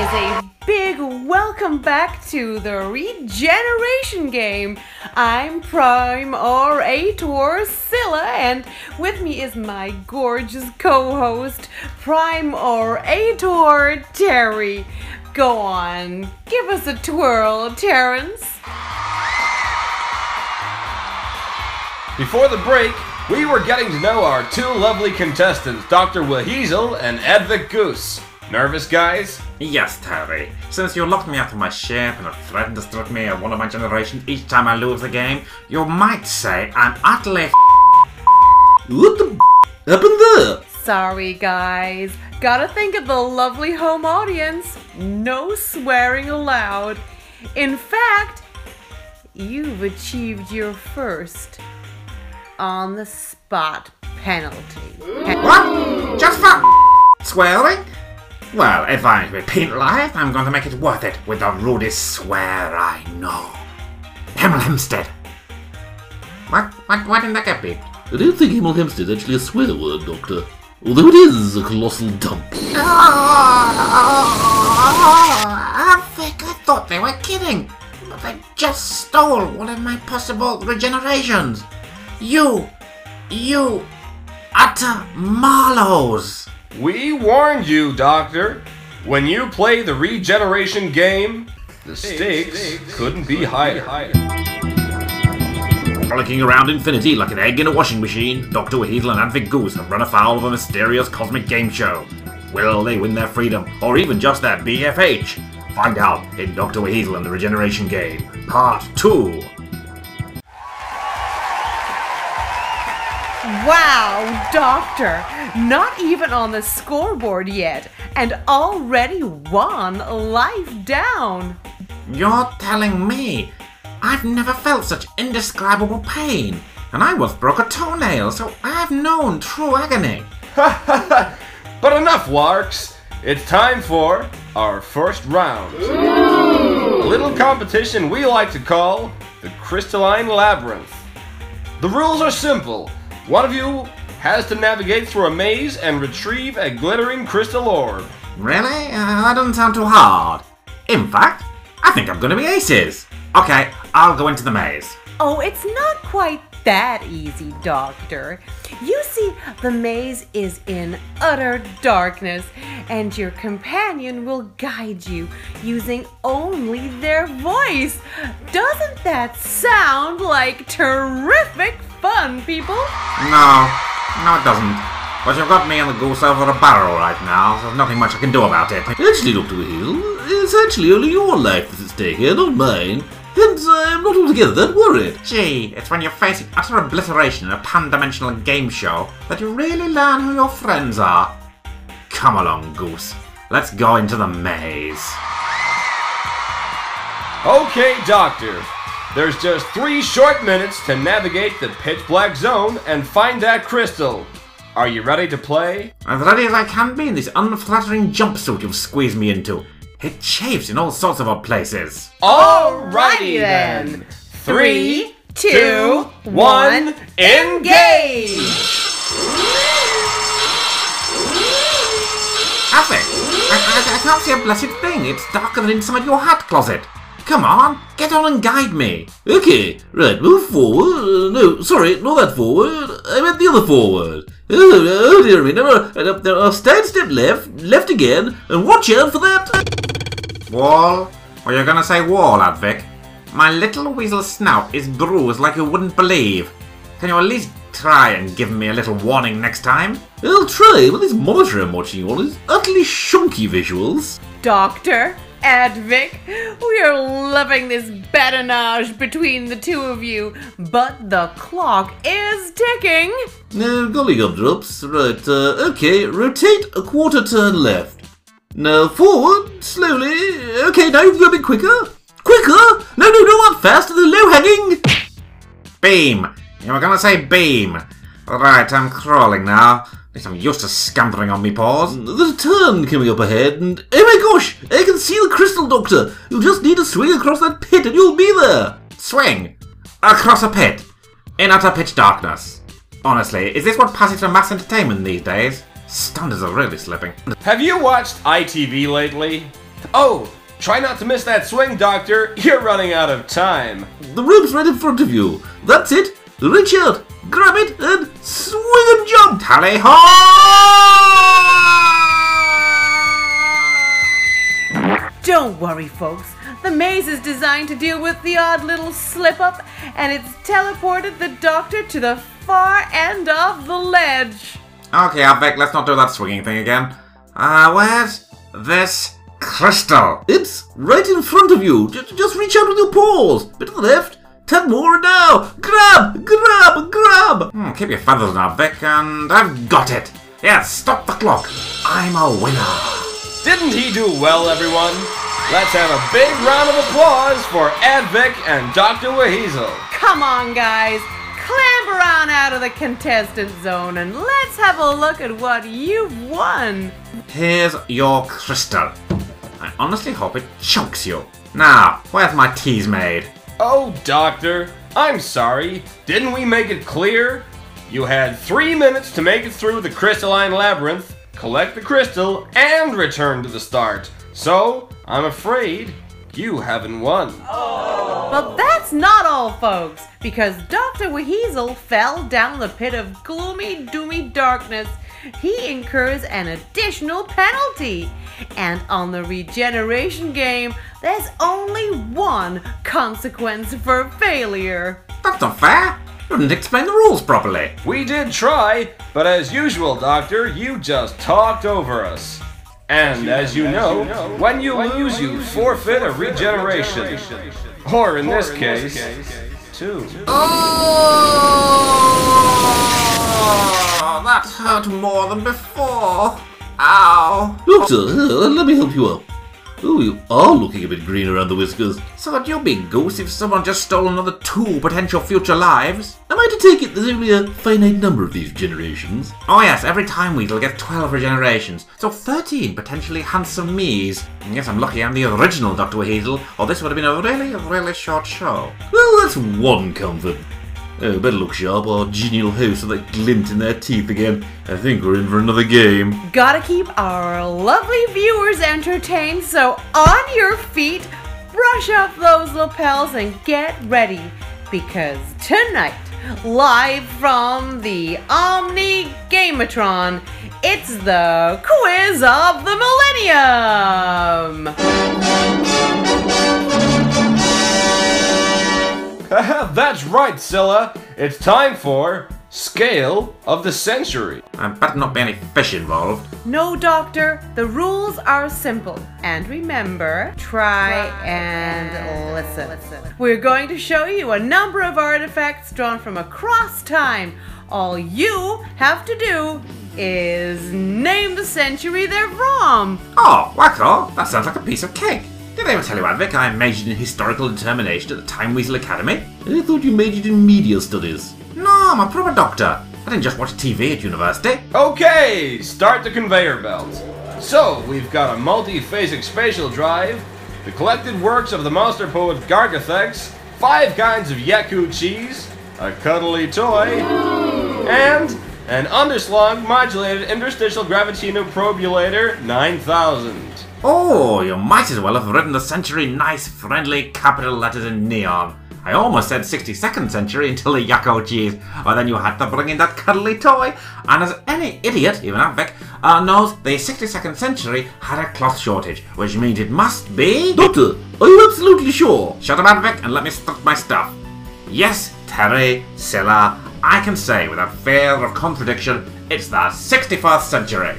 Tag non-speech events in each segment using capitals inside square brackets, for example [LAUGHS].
is a big welcome back to the Regeneration game. I'm Prime Orator Scylla, and with me is my gorgeous co host, Prime Orator Terry. Go on, give us a twirl, Terrence. Before the break, we were getting to know our two lovely contestants, Dr. Weasel and Advic Goose. Nervous, guys? Yes, Terry. Since you locked me out of my ship and have threatened to strip me of one of my generation each time I lose the game, you might say I'm utterly What the happened there? Sorry, guys. Gotta think of the lovely home audience. No swearing allowed. In fact, you've achieved your first on the spot penalty. Pen- What? Just for swearing? Well, if I repeat life, I'm going to make it worth it with the rudest swear I know. Hemel Hempstead. What? What? Why didn't that get beeped? I don't think Hemel Hempstead is actually a swear word, Doctor. Although it is a colossal dump. Oh, I think I thought they were kidding. But they just stole one of my possible regenerations. You, you, utter marlows. We warned you, Doctor. When you play the regeneration game, the stakes couldn't be higher. Frolicking around infinity like an egg in a washing machine, Dr. Weasel and Advic Goose have run afoul of a mysterious cosmic game show. Will they win their freedom, or even just their BFH? Find out in Dr. Weasel and the Regeneration Game, Part 2. Wow, Doctor! Not even on the scoreboard yet, and already one life down. You're telling me I've never felt such indescribable pain, and I once broke a toenail, so I've known true agony. But enough, Larks. It's time for our first round. A little competition we like to call the Crystalline Labyrinth. The rules are simple. One of you has to navigate through a maze and retrieve a glittering crystal orb. Really? Uh, that doesn't sound too hard. In fact, I think I'm gonna be aces. Okay, I'll go into the maze. Oh, it's not quite that easy, Doctor. You see, the maze is in utter darkness, and your companion will guide you using only their voice. Doesn't that sound like terrific fun, people? No, no, it doesn't. But you've got me and the goose over a barrel right now, so there's nothing much I can do about it. Actually, Dr. Weasel, it's actually only your life that's at stake here, not mine. Hence, I'm not altogether that worried. Gee, it's when you're facing utter obliteration in a pan-dimensional game show that you really learn who your friends are. Come along, Goose. Let's go into the maze. Okay, Doctor. There's just three short minutes to navigate the pitch black zone and find that crystal. Are you ready to play? As ready as I can be in this unflattering jumpsuit you've squeezed me into. It chafes in all sorts of odd places. Alrighty then. Three, two, one, engage! Have it? I, I, I can't see a blessed thing. It's darker than inside your hat closet. Come on, get on and guide me. Okay, right, move forward. Uh, no, sorry, not that forward. I meant the other forward. Oh, oh dear me. No, no, no, no, uh, stand step left, left again, and watch out for that. Wall? Or you're gonna say wall, Advic? My little weasel snout is bruised like you wouldn't believe. Can you at least try and give me a little warning next time? I'll try, but this monitor I'm watching you on is utterly shonky visuals. Doctor, Advic, we are loving this badinage between the two of you, but the clock is ticking. No, golly gumdrops. Right, uh, okay, rotate a quarter turn left. Now forward, slowly. Okay, now you've got a bit quicker. Quicker! No, no, no, not faster, The low hanging. Beam! You were gonna say beam. Right, I'm crawling now. At least I'm used to scampering on me paws. Mm, there's a turn coming up ahead, and oh my gosh, I can see the crystal doctor. You just need to swing across that pit, and you'll be there. Swing! Across a pit. In utter pitch darkness. Honestly, is this what passes for mass entertainment these days? Standards are really slipping. Have you watched ITV lately? Oh, try not to miss that swing, Doctor. [LAUGHS] You're running out of time. The rope's right in front of you. That's it. Reach out, grab it, and swing and jump. Tally ho! Don't worry, folks. The maze is designed to deal with the odd little slip up, and it's teleported the doctor to the far end of the ledge. Okay, Advic, let's not do that swinging thing again. Uh, where's this crystal? It's right in front of you. Just, just reach out with your paws. Bit to the left, ten more now. Grab, grab, grab. Hmm, keep your feathers now, Vic, and I've got it. Yes, stop the clock. I'm a winner. Didn't he do well, everyone? Let's have a big round of applause for Advic and Dr. Weasel. Come on, guys. Clamber on out of the contestant zone and let's have a look at what you've won. Here's your crystal. I honestly hope it chokes you. Now, where's my teas made? Oh, Doctor, I'm sorry. Didn't we make it clear? You had three minutes to make it through the crystalline labyrinth, collect the crystal, and return to the start. So, I'm afraid you haven't won. Oh. But that's not all, folks, because Dr. Weasel fell down the pit of gloomy, doomy darkness. He incurs an additional penalty. And on the regeneration game, there's only one consequence for failure. That's not fair. You didn't explain the rules properly. We did try, but as usual, Doctor, you just talked over us. And as you know, when you lose, you forfeit a regeneration. Or in this case, two. Oh, that hurt more than before. Ow. Doctor, uh, let me help you up. Oh, you are looking a bit green around the whiskers. So would you be goose if someone just stole another two potential future lives? Am I to take it there's only a finite number of these generations? Oh yes, every time Weasel gets 12 regenerations, so 13 potentially handsome me's. I guess I'm lucky I'm the original Dr. Weasel, or this would have been a really, really short show. Well, that's one comfort. Oh, better look sharp, or genial hosts with that glint in their teeth again. I think we're in for another game. Gotta keep our lovely viewers entertained, so on your feet, brush up those lapels and get ready. Because tonight, live from the Omni Gamatron, it's the Quiz of the Millennium! [LAUGHS] That's right, Scylla. It's time for Scale of the Century. There better not be any fish involved. No, Doctor, the rules are simple. And remember, try and listen. We're going to show you a number of artifacts drawn from across time. All you have to do is name the century they're from. Oh, wacko, that sounds like a piece of cake. Did I ever tell you, Advic, I majored in historical determination at the Time Weasel Academy? I thought you majored in media studies. No, I'm a proper doctor. I didn't just watch TV at university. Okay, start the conveyor belt. So, we've got a multi-phasic spatial drive, the collected works of the monster poet Gargathex, five kinds of Yaku cheese, a cuddly toy, and an underslung modulated interstitial gravitino probulator 9000. Oh, you might as well have written the century nice, friendly capital letters in neon. I almost said 62nd century until the Yakko cheese, but then you had to bring in that cuddly toy. And as any idiot, even Advic, uh, knows, the 62nd century had a cloth shortage, which means it must be. Doctor, are you absolutely sure? Shut up, Advic, and let me start my stuff. Yes, Terry, Scylla, I can say without fear of contradiction, it's the 61st century.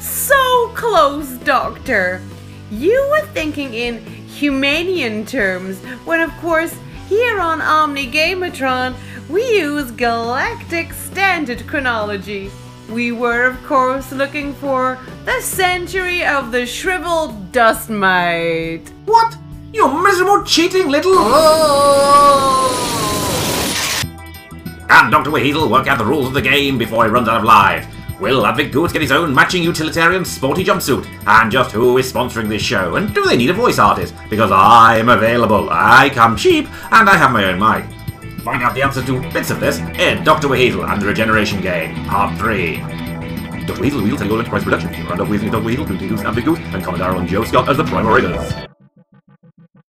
So close, Doctor. You were thinking in Humanian terms, when of course, here on Omni Gamatron, we use galactic standard chronology. We were, of course, looking for the century of the shriveled dust mite. What? You miserable cheating little. Oh. And Dr. Weasel work out the rules of the game before he runs out of lives. Will Advic Goose get his own matching utilitarian sporty jumpsuit? And just who is sponsoring this show? And do they need a voice artist? Because I'm available. I come cheap, and I have my own mic. Find out the answer to bits of this in Dr. Weasel and the Regeneration Game, Part 3. Dr. Weasel, Teddy Gold Enterprise Production. Randolph Weasel, Doug Weasel, Boonty Goose, and Big Goose, and Commodore and Joe Scott as the prime orators.